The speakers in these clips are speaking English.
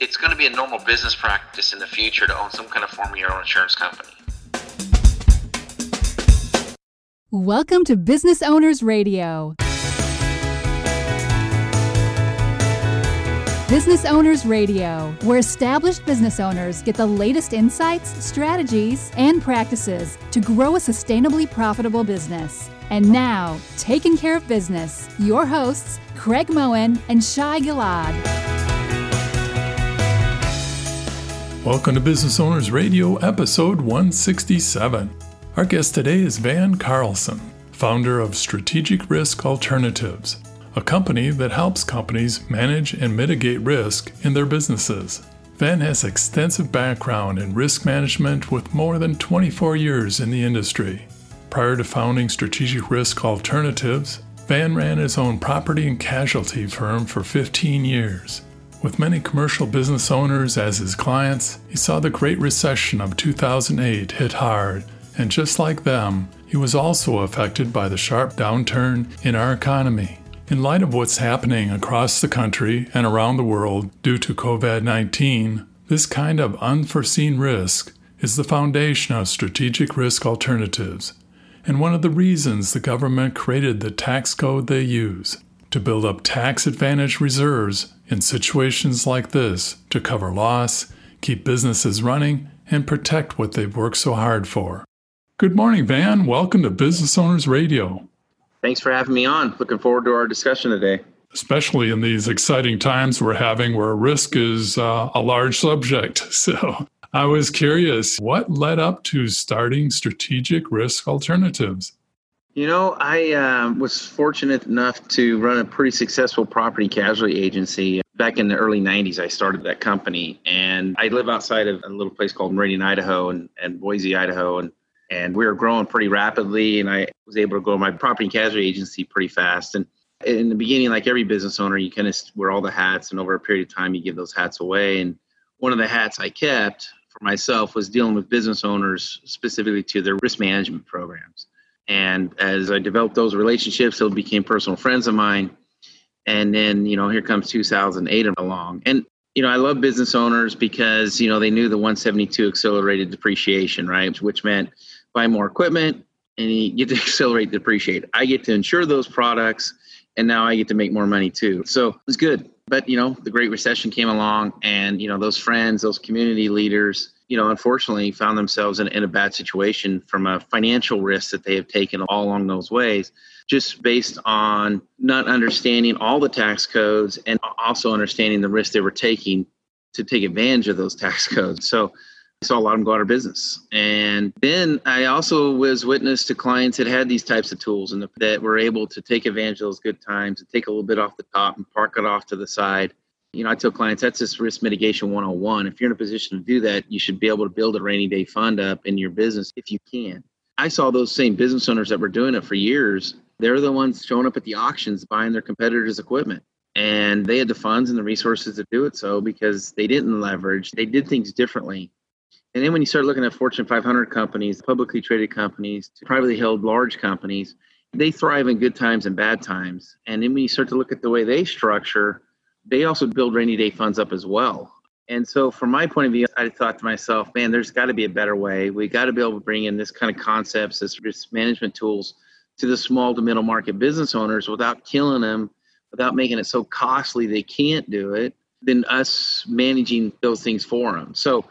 it's going to be a normal business practice in the future to own some kind of form of your own insurance company. Welcome to Business Owners Radio. Business Owners Radio, where established business owners get the latest insights, strategies, and practices to grow a sustainably profitable business. And now, taking care of business, your hosts, Craig Moen and Shai Gilad. Welcome to Business Owners Radio, episode 167. Our guest today is Van Carlson, founder of Strategic Risk Alternatives a company that helps companies manage and mitigate risk in their businesses. Van has extensive background in risk management with more than 24 years in the industry. Prior to founding Strategic Risk Alternatives, Van ran his own property and casualty firm for 15 years. With many commercial business owners as his clients, he saw the Great Recession of 2008 hit hard, and just like them, he was also affected by the sharp downturn in our economy. In light of what's happening across the country and around the world due to COVID 19, this kind of unforeseen risk is the foundation of strategic risk alternatives, and one of the reasons the government created the tax code they use to build up tax advantage reserves in situations like this to cover loss, keep businesses running, and protect what they've worked so hard for. Good morning, Van. Welcome to Business Owners Radio. Thanks for having me on. Looking forward to our discussion today. Especially in these exciting times we're having where risk is uh, a large subject. So I was curious what led up to starting strategic risk alternatives? You know, I uh, was fortunate enough to run a pretty successful property casualty agency. Back in the early 90s, I started that company. And I live outside of a little place called Meridian, Idaho, and, and Boise, Idaho. And and we were growing pretty rapidly and i was able to grow my property casualty agency pretty fast and in the beginning like every business owner you kind of wear all the hats and over a period of time you give those hats away and one of the hats i kept for myself was dealing with business owners specifically to their risk management programs and as i developed those relationships those became personal friends of mine and then you know here comes 2008 along and you know, I love business owners because, you know, they knew the 172 accelerated depreciation, right? Which meant buy more equipment and you get to accelerate depreciate. I get to insure those products and now I get to make more money too. So it's good. But, you know, the Great Recession came along and, you know, those friends, those community leaders, you know, unfortunately found themselves in, in a bad situation from a financial risk that they have taken all along those ways just based on not understanding all the tax codes and also understanding the risk they were taking to take advantage of those tax codes. So saw a lot of them go out of business. And then I also was witness to clients that had these types of tools and that were able to take advantage of those good times and take a little bit off the top and park it off to the side. You know, I tell clients that's just risk mitigation 101. If you're in a position to do that, you should be able to build a rainy day fund up in your business if you can. I saw those same business owners that were doing it for years they're the ones showing up at the auctions buying their competitors' equipment. And they had the funds and the resources to do it so because they didn't leverage, they did things differently. And then when you start looking at Fortune 500 companies, publicly traded companies, privately held large companies, they thrive in good times and bad times. And then when you start to look at the way they structure, they also build rainy day funds up as well. And so, from my point of view, I thought to myself, man, there's got to be a better way. We got to be able to bring in this kind of concepts, this risk management tools to the small to middle market business owners without killing them, without making it so costly they can't do it, than us managing those things for them. So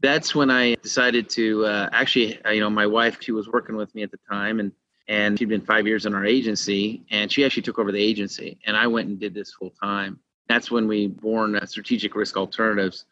that's when I decided to uh, actually, uh, you know, my wife, she was working with me at the time and and she'd been five years in our agency and she actually took over the agency and I went and did this full time. That's when we born uh, Strategic Risk Alternatives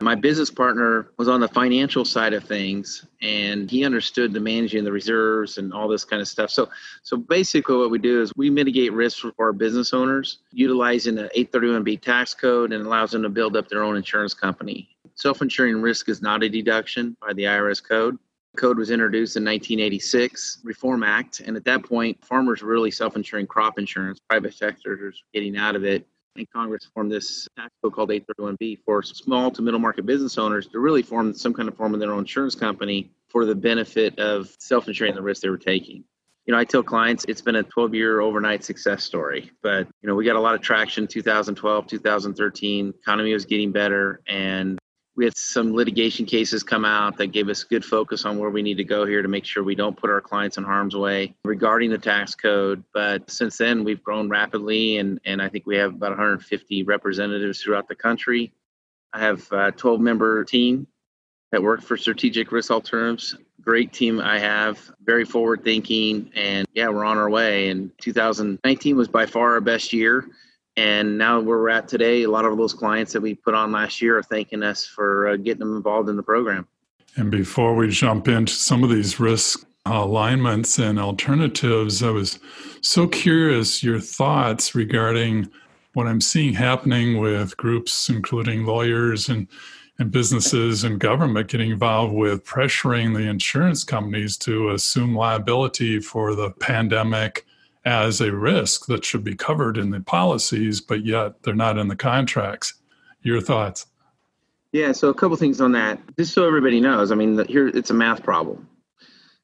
my business partner was on the financial side of things and he understood the managing the reserves and all this kind of stuff. So so basically what we do is we mitigate risk for our business owners utilizing the 831B tax code and allows them to build up their own insurance company. Self-insuring risk is not a deduction by the IRS code. The code was introduced in 1986, Reform Act, and at that point farmers were really self-insuring crop insurance, private sectors getting out of it and Congress formed this tax code called 831B for small to middle market business owners to really form some kind of form of their own insurance company for the benefit of self insuring the risk they were taking. you know, I tell clients it's been a 12 year overnight success story, but you know, we got a lot of traction 2012, 2013, economy was getting better and we had some litigation cases come out that gave us good focus on where we need to go here to make sure we don't put our clients in harm's way regarding the tax code. But since then, we've grown rapidly, and, and I think we have about 150 representatives throughout the country. I have a 12 member team that work for Strategic Risk Alternatives. Great team I have, very forward thinking, and yeah, we're on our way. And 2019 was by far our best year. And now where we're at today, a lot of those clients that we put on last year are thanking us for uh, getting them involved in the program. And before we jump into some of these risk alignments and alternatives, I was so curious your thoughts regarding what I'm seeing happening with groups, including lawyers and and businesses and government getting involved with pressuring the insurance companies to assume liability for the pandemic as a risk that should be covered in the policies, but yet they're not in the contracts. Your thoughts? Yeah, so a couple things on that. Just so everybody knows, I mean, here it's a math problem.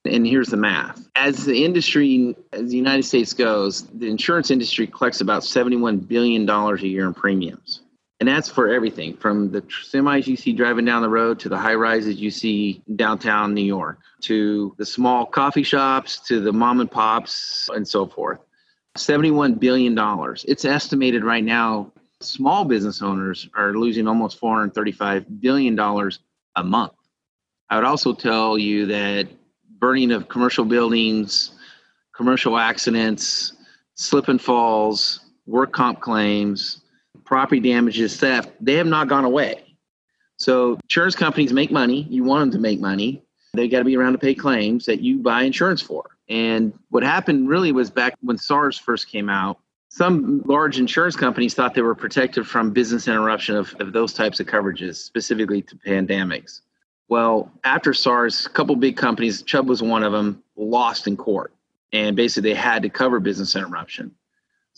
And here's the math. As the industry, as the United States goes, the insurance industry collects about $71 billion a year in premiums. And that's for everything from the semis you see driving down the road to the high rises you see downtown New York to the small coffee shops to the mom and pops and so forth. $71 billion. It's estimated right now small business owners are losing almost $435 billion a month. I would also tell you that burning of commercial buildings, commercial accidents, slip and falls, work comp claims, property damages, theft, they have not gone away. So insurance companies make money. You want them to make money. They got to be around to pay claims that you buy insurance for. And what happened really was back when SARS first came out, some large insurance companies thought they were protected from business interruption of, of those types of coverages, specifically to pandemics. Well, after SARS, a couple big companies, Chubb was one of them, lost in court. And basically, they had to cover business interruption.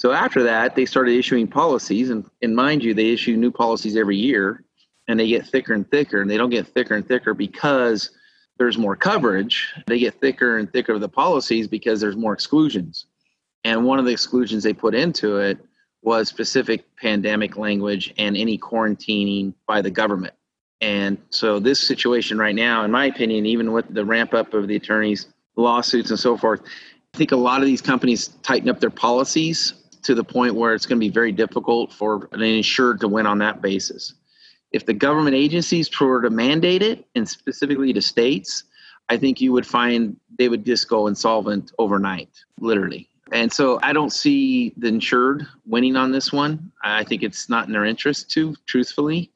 So after that, they started issuing policies, and, and mind you, they issue new policies every year, and they get thicker and thicker, and they don't get thicker and thicker because there's more coverage. They get thicker and thicker of the policies because there's more exclusions. And one of the exclusions they put into it was specific pandemic language and any quarantining by the government. And so this situation right now, in my opinion, even with the ramp up of the attorneys' lawsuits and so forth, I think a lot of these companies tighten up their policies to the point where it's going to be very difficult for an insured to win on that basis. If the government agencies were to mandate it, and specifically to states, I think you would find they would just go insolvent overnight, literally. And so I don't see the insured winning on this one. I think it's not in their interest to, truthfully.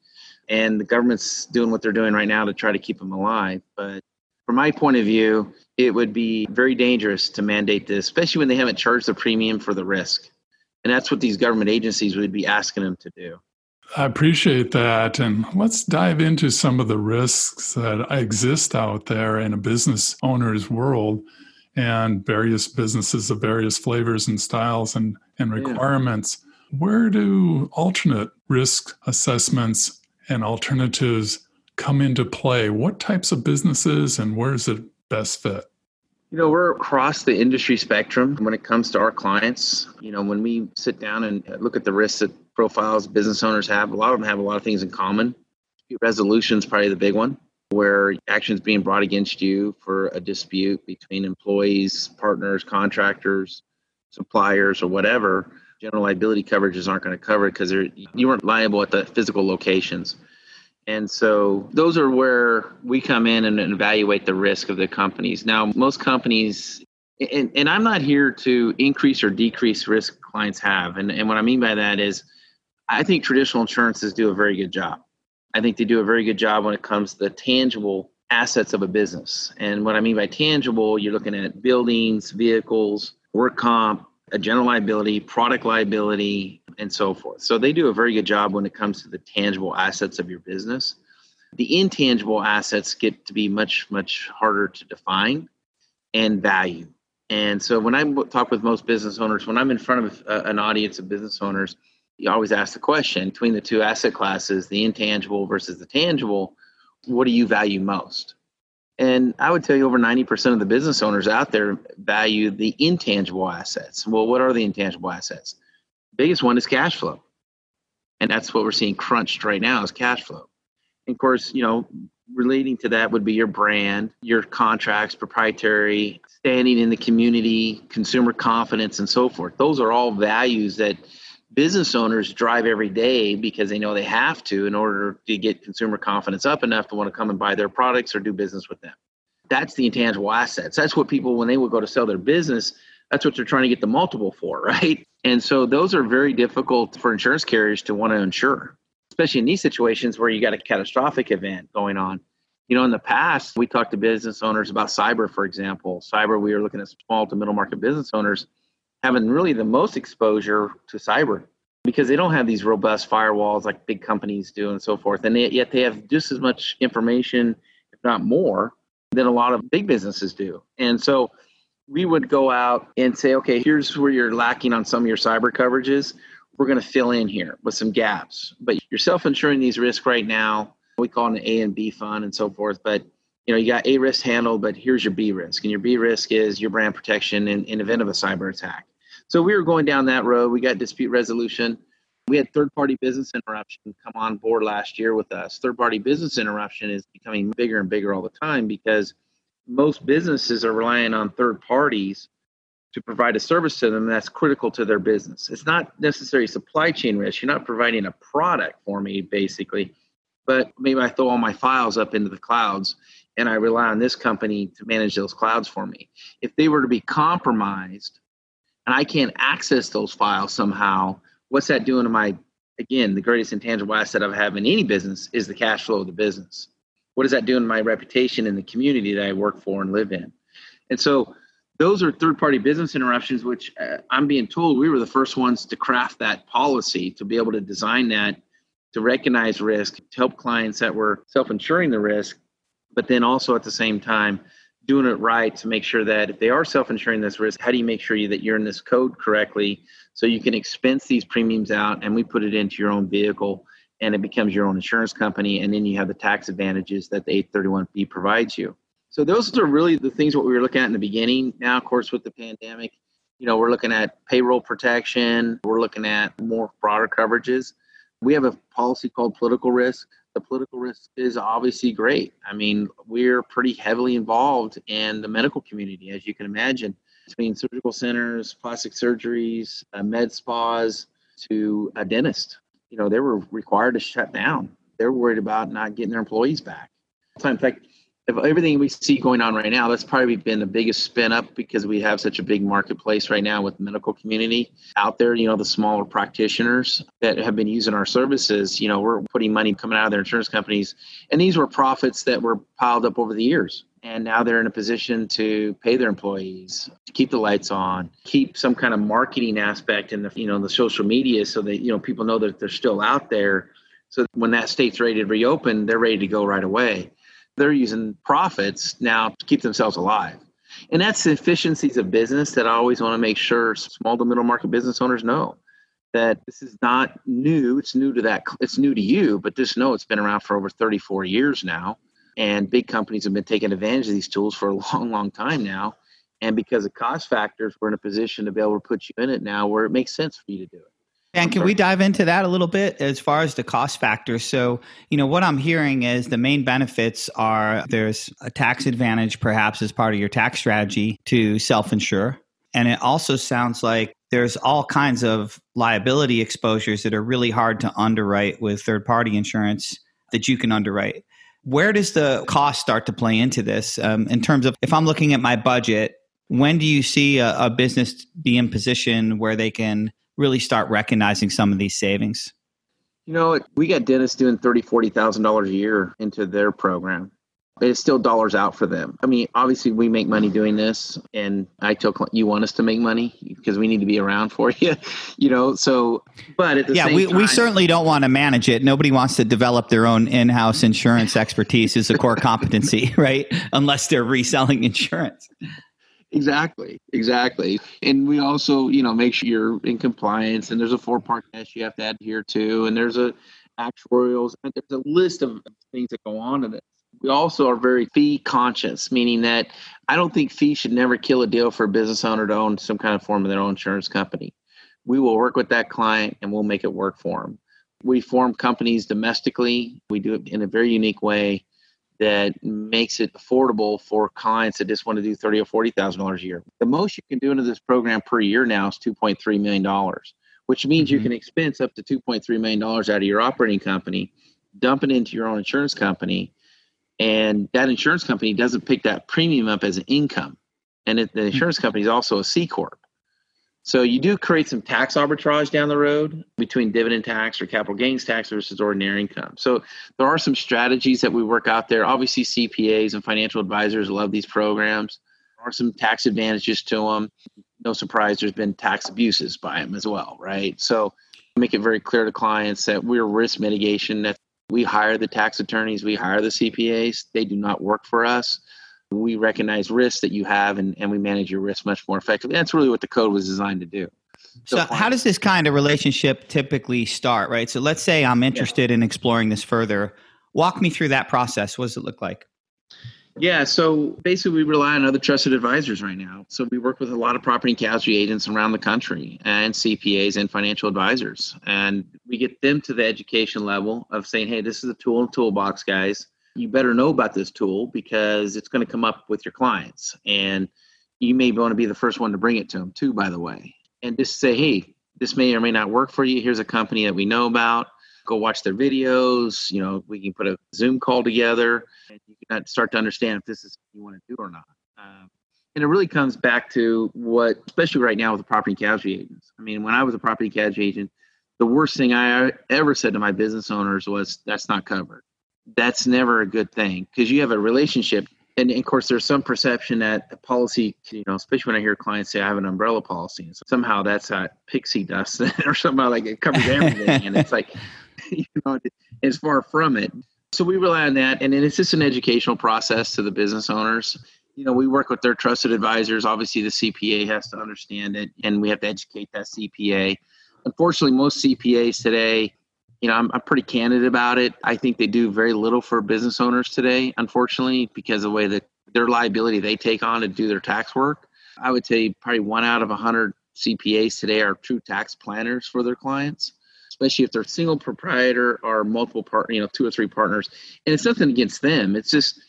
And the government's doing what they're doing right now to try to keep them alive. But from my point of view, it would be very dangerous to mandate this, especially when they haven't charged the premium for the risk. And that's what these government agencies would be asking them to do. I appreciate that. And let's dive into some of the risks that exist out there in a business owner's world and various businesses of various flavors and styles and, and requirements. Yeah. Where do alternate risk assessments and alternatives come into play? What types of businesses and where is it best fit? You know, we're across the industry spectrum when it comes to our clients. You know, when we sit down and look at the risks that profiles business owners have, a lot of them have a lot of things in common. Resolution is probably the big one, where actions being brought against you for a dispute between employees, partners, contractors, suppliers, or whatever. General liability coverages aren't going to cover it because you weren't liable at the physical locations. And so those are where we come in and evaluate the risk of the companies. Now, most companies, and, and I'm not here to increase or decrease risk clients have. And, and what I mean by that is, I think traditional insurances do a very good job. I think they do a very good job when it comes to the tangible assets of a business. And what I mean by tangible, you're looking at buildings, vehicles, work comp, a general liability, product liability, and so forth. So they do a very good job when it comes to the tangible assets of your business. The intangible assets get to be much, much harder to define and value. And so when I talk with most business owners, when I'm in front of uh, an audience of business owners, you always ask the question between the two asset classes, the intangible versus the tangible, what do you value most? And I would tell you over 90% of the business owners out there value the intangible assets. Well, what are the intangible assets? Biggest one is cash flow. And that's what we're seeing crunched right now is cash flow. And of course, you know, relating to that would be your brand, your contracts, proprietary, standing in the community, consumer confidence, and so forth. Those are all values that business owners drive every day because they know they have to in order to get consumer confidence up enough to want to come and buy their products or do business with them. That's the intangible assets. That's what people, when they would go to sell their business, that's what they're trying to get the multiple for, right? And so those are very difficult for insurance carriers to want to insure especially in these situations where you got a catastrophic event going on. You know, in the past, we talked to business owners about cyber, for example. Cyber, we were looking at small to middle market business owners having really the most exposure to cyber because they don't have these robust firewalls like big companies do and so forth. And yet they have just as much information, if not more, than a lot of big businesses do. And so we would go out and say, okay, here's where you're lacking on some of your cyber coverages we're going to fill in here with some gaps. But you're self-insuring these risks right now. We call it an A and B fund and so forth. But you know, you got A risk handled, but here's your B risk, and your B risk is your brand protection in, in event of a cyber attack. So we were going down that road. We got dispute resolution. We had third-party business interruption come on board last year with us. Third-party business interruption is becoming bigger and bigger all the time because most businesses are relying on third parties to provide a service to them that's critical to their business. It's not necessarily supply chain risk. You're not providing a product for me, basically, but maybe I throw all my files up into the clouds and I rely on this company to manage those clouds for me. If they were to be compromised and I can't access those files somehow, what's that doing to my, again, the greatest intangible asset I have in any business is the cash flow of the business. What is that doing to my reputation in the community that I work for and live in? And so, those are third party business interruptions, which uh, I'm being told we were the first ones to craft that policy to be able to design that to recognize risk, to help clients that were self insuring the risk, but then also at the same time doing it right to make sure that if they are self insuring this risk, how do you make sure you, that you're in this code correctly so you can expense these premiums out and we put it into your own vehicle and it becomes your own insurance company and then you have the tax advantages that the 831B provides you. So those are really the things what we were looking at in the beginning. Now, of course, with the pandemic, you know, we're looking at payroll protection. We're looking at more broader coverages. We have a policy called political risk. The political risk is obviously great. I mean, we're pretty heavily involved in the medical community, as you can imagine, between surgical centers, plastic surgeries, uh, med spas, to a dentist. You know, they were required to shut down. They're worried about not getting their employees back. In fact, if everything we see going on right now, that's probably been the biggest spin up because we have such a big marketplace right now with the medical community out there. You know, the smaller practitioners that have been using our services. You know, we're putting money coming out of their insurance companies, and these were profits that were piled up over the years. And now they're in a position to pay their employees, to keep the lights on, keep some kind of marketing aspect in the you know the social media, so that you know people know that they're still out there. So when that state's ready to reopen, they're ready to go right away they're using profits now to keep themselves alive. And that's the efficiencies of business that I always want to make sure small to middle market business owners know that this is not new. It's new to that. It's new to you, but just know it's been around for over 34 years now. And big companies have been taking advantage of these tools for a long, long time now. And because of cost factors, we're in a position to be able to put you in it now where it makes sense for you to do it. And can we dive into that a little bit as far as the cost factor? So, you know, what I'm hearing is the main benefits are there's a tax advantage, perhaps as part of your tax strategy to self insure. And it also sounds like there's all kinds of liability exposures that are really hard to underwrite with third party insurance that you can underwrite. Where does the cost start to play into this um, in terms of if I'm looking at my budget? When do you see a, a business be in position where they can really start recognizing some of these savings? You know, we got dentists doing thirty, forty thousand dollars a year into their program. It's still dollars out for them. I mean, obviously, we make money doing this, and I tell you want us to make money because we need to be around for you, you know. So, but at the yeah, we, time, we certainly don't want to manage it. Nobody wants to develop their own in-house insurance expertise as a core competency, right? Unless they're reselling insurance. Exactly, exactly. And we also, you know, make sure you're in compliance and there's a four part test you have to adhere to and there's a actuarials and there's a list of things that go on to this. We also are very fee conscious, meaning that I don't think fee should never kill a deal for a business owner to own some kind of form of their own insurance company. We will work with that client and we'll make it work for them. We form companies domestically. We do it in a very unique way that makes it affordable for clients that just want to do thirty or forty thousand dollars a year. The most you can do into this program per year now is two point three million dollars, which means mm-hmm. you can expense up to two point three million dollars out of your operating company, dump it into your own insurance company, and that insurance company doesn't pick that premium up as an income, and it, the mm-hmm. insurance company is also a C corp. So you do create some tax arbitrage down the road between dividend tax or capital gains tax versus ordinary income. So there are some strategies that we work out there. Obviously, CPAs and financial advisors love these programs. There are some tax advantages to them. No surprise, there's been tax abuses by them as well, right? So make it very clear to clients that we're risk mitigation. That we hire the tax attorneys, we hire the CPAs. They do not work for us we recognize risks that you have and, and we manage your risk much more effectively. That's really what the code was designed to do. So, so how does this kind of relationship typically start, right? So, let's say I'm interested yeah. in exploring this further. Walk me through that process. What does it look like? Yeah, so basically, we rely on other trusted advisors right now. So, we work with a lot of property and casualty agents around the country and CPAs and financial advisors. And we get them to the education level of saying, hey, this is a tool and toolbox, guys you better know about this tool because it's going to come up with your clients. And you may want to be the first one to bring it to them, too, by the way. And just say, hey, this may or may not work for you. Here's a company that we know about. Go watch their videos. You know, we can put a Zoom call together and you can start to understand if this is you want to do or not. Um, and it really comes back to what, especially right now with the property casualty agents. I mean, when I was a property casualty agent, the worst thing I ever said to my business owners was, that's not covered that's never a good thing because you have a relationship and of course there's some perception that a policy you know especially when i hear clients say i have an umbrella policy and somehow that's a pixie dust or somehow like it covers everything and it's like you know it's far from it so we rely on that and it's just an educational process to the business owners you know we work with their trusted advisors obviously the cpa has to understand it and we have to educate that cpa unfortunately most cpas today you know, I'm, I'm pretty candid about it. I think they do very little for business owners today, unfortunately, because of the way that their liability they take on to do their tax work. I would say probably one out of a hundred CPAs today are true tax planners for their clients, especially if they're single proprietor or multiple part, you know, two or three partners. And it's nothing against them. It's just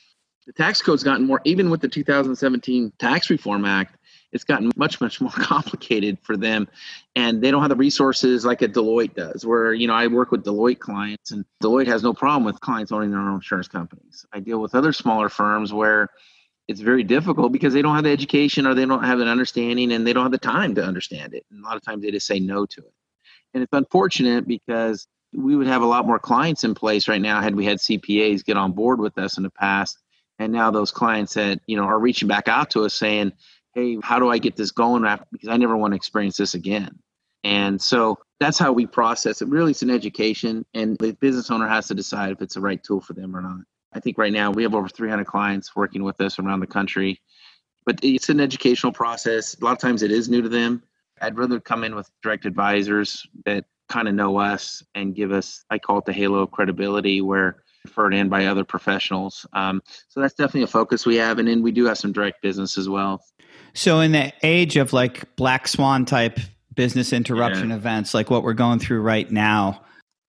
the tax code's gotten more, even with the 2017 Tax Reform Act, it's gotten much much more complicated for them and they don't have the resources like a deloitte does where you know i work with deloitte clients and deloitte has no problem with clients owning their own insurance companies i deal with other smaller firms where it's very difficult because they don't have the education or they don't have an understanding and they don't have the time to understand it and a lot of times they just say no to it and it's unfortunate because we would have a lot more clients in place right now had we had cpas get on board with us in the past and now those clients that you know are reaching back out to us saying hey, how do I get this going? Because I never want to experience this again. And so that's how we process it. Really, it's an education, and the business owner has to decide if it's the right tool for them or not. I think right now we have over 300 clients working with us around the country, but it's an educational process. A lot of times it is new to them. I'd rather come in with direct advisors that kind of know us and give us, I call it the halo of credibility, where referred in by other professionals. Um, so that's definitely a focus we have. And then we do have some direct business as well. So, in the age of like black swan type business interruption yeah. events, like what we're going through right now,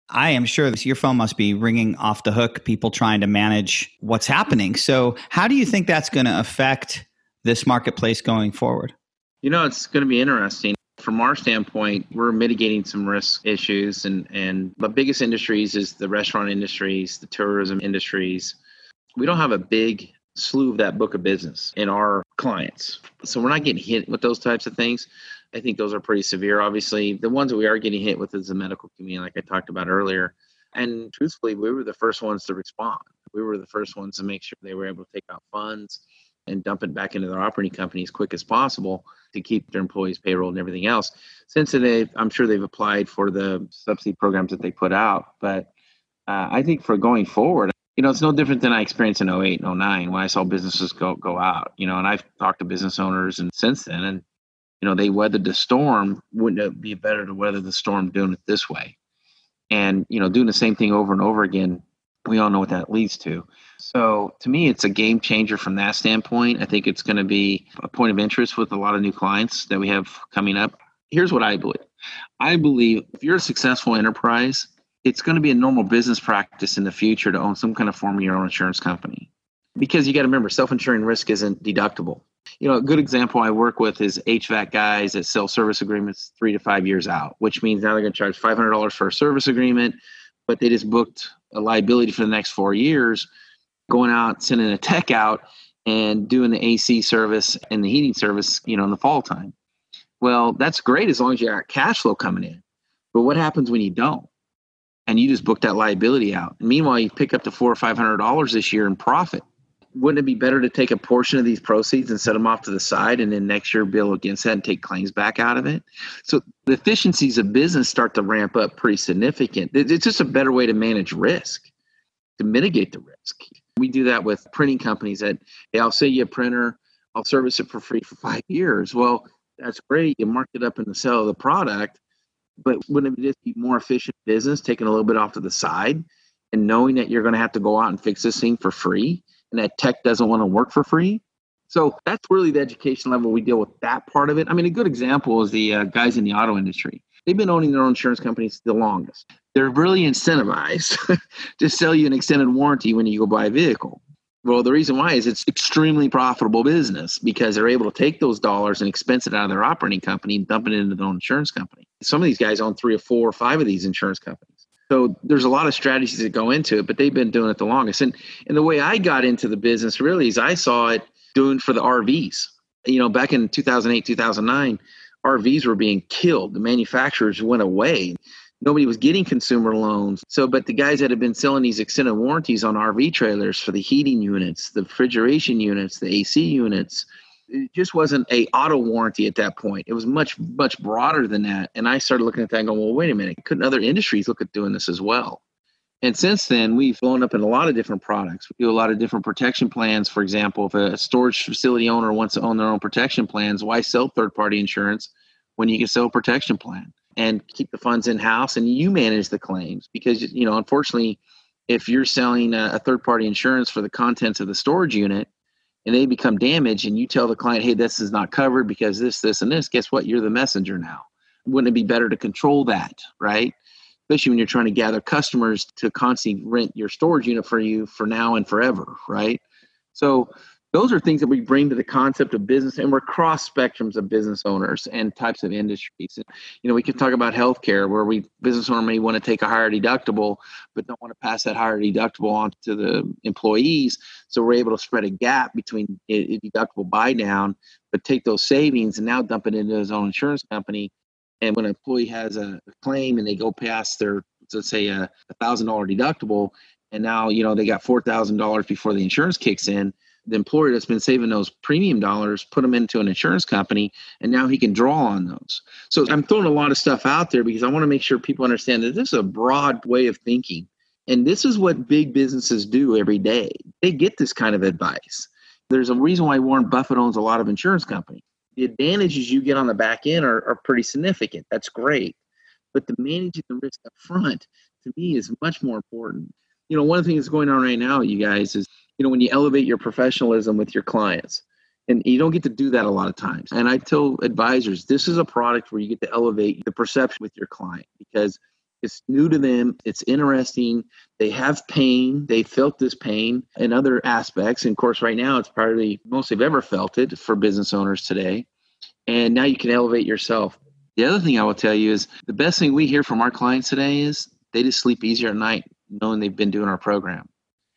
I am sure this, your phone must be ringing off the hook, people trying to manage what's happening. So, how do you think that's going to affect this marketplace going forward? You know, it's going to be interesting. From our standpoint, we're mitigating some risk issues, and, and the biggest industries is the restaurant industries, the tourism industries. We don't have a big slew of that book of business in our clients. So we're not getting hit with those types of things. I think those are pretty severe. Obviously, the ones that we are getting hit with is the medical community, like I talked about earlier. And truthfully, we were the first ones to respond. We were the first ones to make sure they were able to take out funds and dump it back into their operating company as quick as possible to keep their employees' payroll and everything else. Since then, I'm sure they've applied for the subsidy programs that they put out. But uh, I think for going forward, you know, it's no different than I experienced in 08 and 09 when I saw businesses go go out. You know, and I've talked to business owners and since then, and you know, they weathered the storm. Wouldn't it be better to weather the storm doing it this way? And you know, doing the same thing over and over again We all know what that leads to. So to me, it's a game changer from that standpoint. I think it's going to be a point of interest with a lot of new clients that we have coming up. Here's what I believe I believe if you're a successful enterprise, it's going to be a normal business practice in the future to own some kind of form of your own insurance company. Because you got to remember, self insuring risk isn't deductible. You know, a good example I work with is HVAC guys that sell service agreements three to five years out, which means now they're going to charge $500 for a service agreement, but they just booked a liability for the next four years, going out, sending a tech out, and doing the AC service and the heating service, you know, in the fall time. Well, that's great as long as you got cash flow coming in. But what happens when you don't? And you just book that liability out. And meanwhile, you pick up the four or five hundred dollars this year in profit. Wouldn't it be better to take a portion of these proceeds and set them off to the side and then next year bill against that and take claims back out of it? So the efficiencies of business start to ramp up pretty significant. It's just a better way to manage risk, to mitigate the risk. We do that with printing companies that, hey, I'll sell you a printer, I'll service it for free for five years. Well, that's great. You mark it up in the sale of the product, but wouldn't it just be more efficient business taking a little bit off to the side and knowing that you're going to have to go out and fix this thing for free and that tech doesn't want to work for free? So that's really the education level we deal with that part of it. I mean, a good example is the uh, guys in the auto industry. They've been owning their own insurance companies the longest. They're really incentivized to sell you an extended warranty when you go buy a vehicle. Well, the reason why is it's extremely profitable business because they're able to take those dollars and expense it out of their operating company and dump it into their own insurance company. Some of these guys own three or four or five of these insurance companies. So there's a lot of strategies that go into it, but they've been doing it the longest. And and the way I got into the business really is I saw it doing for the RVs. You know, back in 2008, 2009, RVs were being killed. The manufacturers went away nobody was getting consumer loans. So, but the guys that had been selling these extended warranties on RV trailers for the heating units, the refrigeration units, the AC units, it just wasn't a auto warranty at that point. It was much much broader than that. And I started looking at that and going, well, wait a minute, couldn't other industries look at doing this as well? And since then, we've blown up in a lot of different products. We do a lot of different protection plans. For example, if a storage facility owner wants to own their own protection plans, why sell third party insurance when you can sell a protection plan? and keep the funds in house and you manage the claims because you know unfortunately if you're selling a, third party insurance for the contents of the storage unit and they become damaged and you tell the client hey this is not covered because this this and this guess what you're the messenger now wouldn't it be better to control that right especially when you're trying to gather customers to constantly rent your storage unit for you for now and forever right? So those are things that we bring to the concept of business and we're cross spectrums of business owners and types of industries. You know we can talk about healthcare where we business owner may want to take a higher deductible but don't want to pass that higher deductible on to the employees. So we're able to spread a gap between a deductible buy down but take those savings and now dump it into his own insurance company and when an employee has a claim and they go past their let's say a thousand dollar deductible and now you know they got four thousand dollars before the insurance kicks in the employer that's been saving those premium dollars put them into an insurance company and now he can draw on those. So i'm throwing a lot of stuff out there because i want to make sure people understand that this is a broad way of thinking. And this is what big businesses do every day. They get this kind of advice. There's a reason why warren buffett owns a lot of insurance companies the advantages you get on the back end are, are pretty significant. That's great. But the managing the risk up front to me is much more important. You know one of the things that's going on right now you guys is you know when you elevate your professionalism with your clients and you don't get to do that a lot of times. And i tell advisors this is a product where you get to elevate the perception with your client because it's new to them. It's interesting. They have pain. They felt this pain in other aspects. And of course right now it's probably most they've ever felt it for business owners today. And now you can elevate yourself. The other thing i will tell you is the best thing we hear from our clients today is they just sleep easier at night knowing they've been doing our program.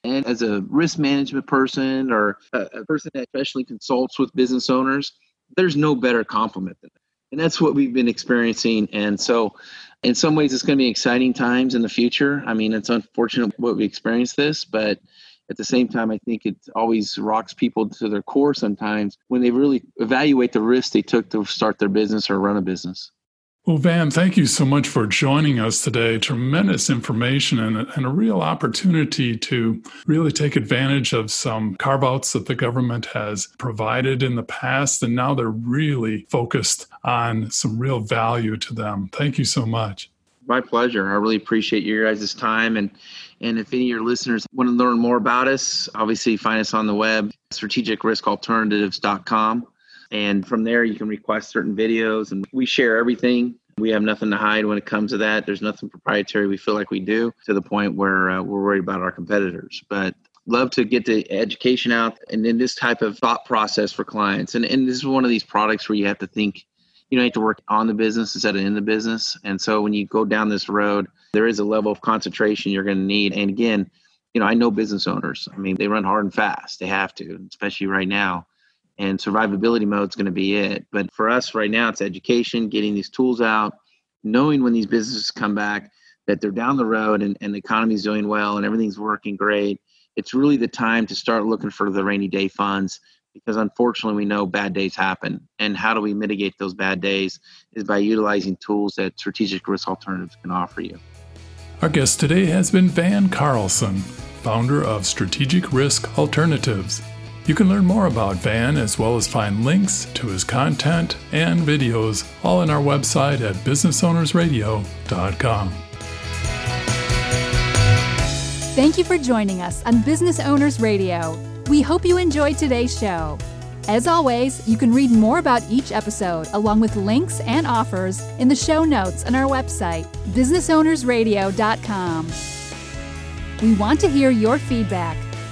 And as a risk management person or a, a person that especially consults with business owners, there's no better compliment than that. And that's what we've been experiencing. And so, in some ways, it's going to be exciting times in the future. I mean, it's unfortunate what we experienced this, but at the same time, I think it always rocks people to their core sometimes when they really evaluate the risk they took to start their business or run a business. Well, Van, thank you so much for joining us today. Tremendous information and a, and a real opportunity to really take advantage of some carve outs that the government has provided in the past. And now they're really focused on some real value to them. Thank you so much. My pleasure. I really appreciate your guys' time and And if any of your listeners want to learn more about us, obviously find us on the web, strategicriskalternatives.com. And from there, you can request certain videos, and we share everything. We have nothing to hide when it comes to that. There's nothing proprietary we feel like we do to the point where uh, we're worried about our competitors. But love to get the education out and then this type of thought process for clients. And, and this is one of these products where you have to think, you know, you have to work on the business instead of in the business. And so when you go down this road, there is a level of concentration you're going to need. And again, you know, I know business owners. I mean, they run hard and fast. They have to, especially right now and survivability mode is going to be it. But for us right now, it's education, getting these tools out, knowing when these businesses come back that they're down the road and, and the economy's doing well and everything's working great. It's really the time to start looking for the rainy day funds because unfortunately we know bad days happen. And how do we mitigate those bad days is by utilizing tools that strategic risk alternatives can offer you. Our guest today has been Van Carlson, founder of Strategic Risk Alternatives. You can learn more about Van as well as find links to his content and videos all on our website at businessownersradio.com. Thank you for joining us on Business Owners Radio. We hope you enjoyed today's show. As always, you can read more about each episode along with links and offers in the show notes on our website, businessownersradio.com. We want to hear your feedback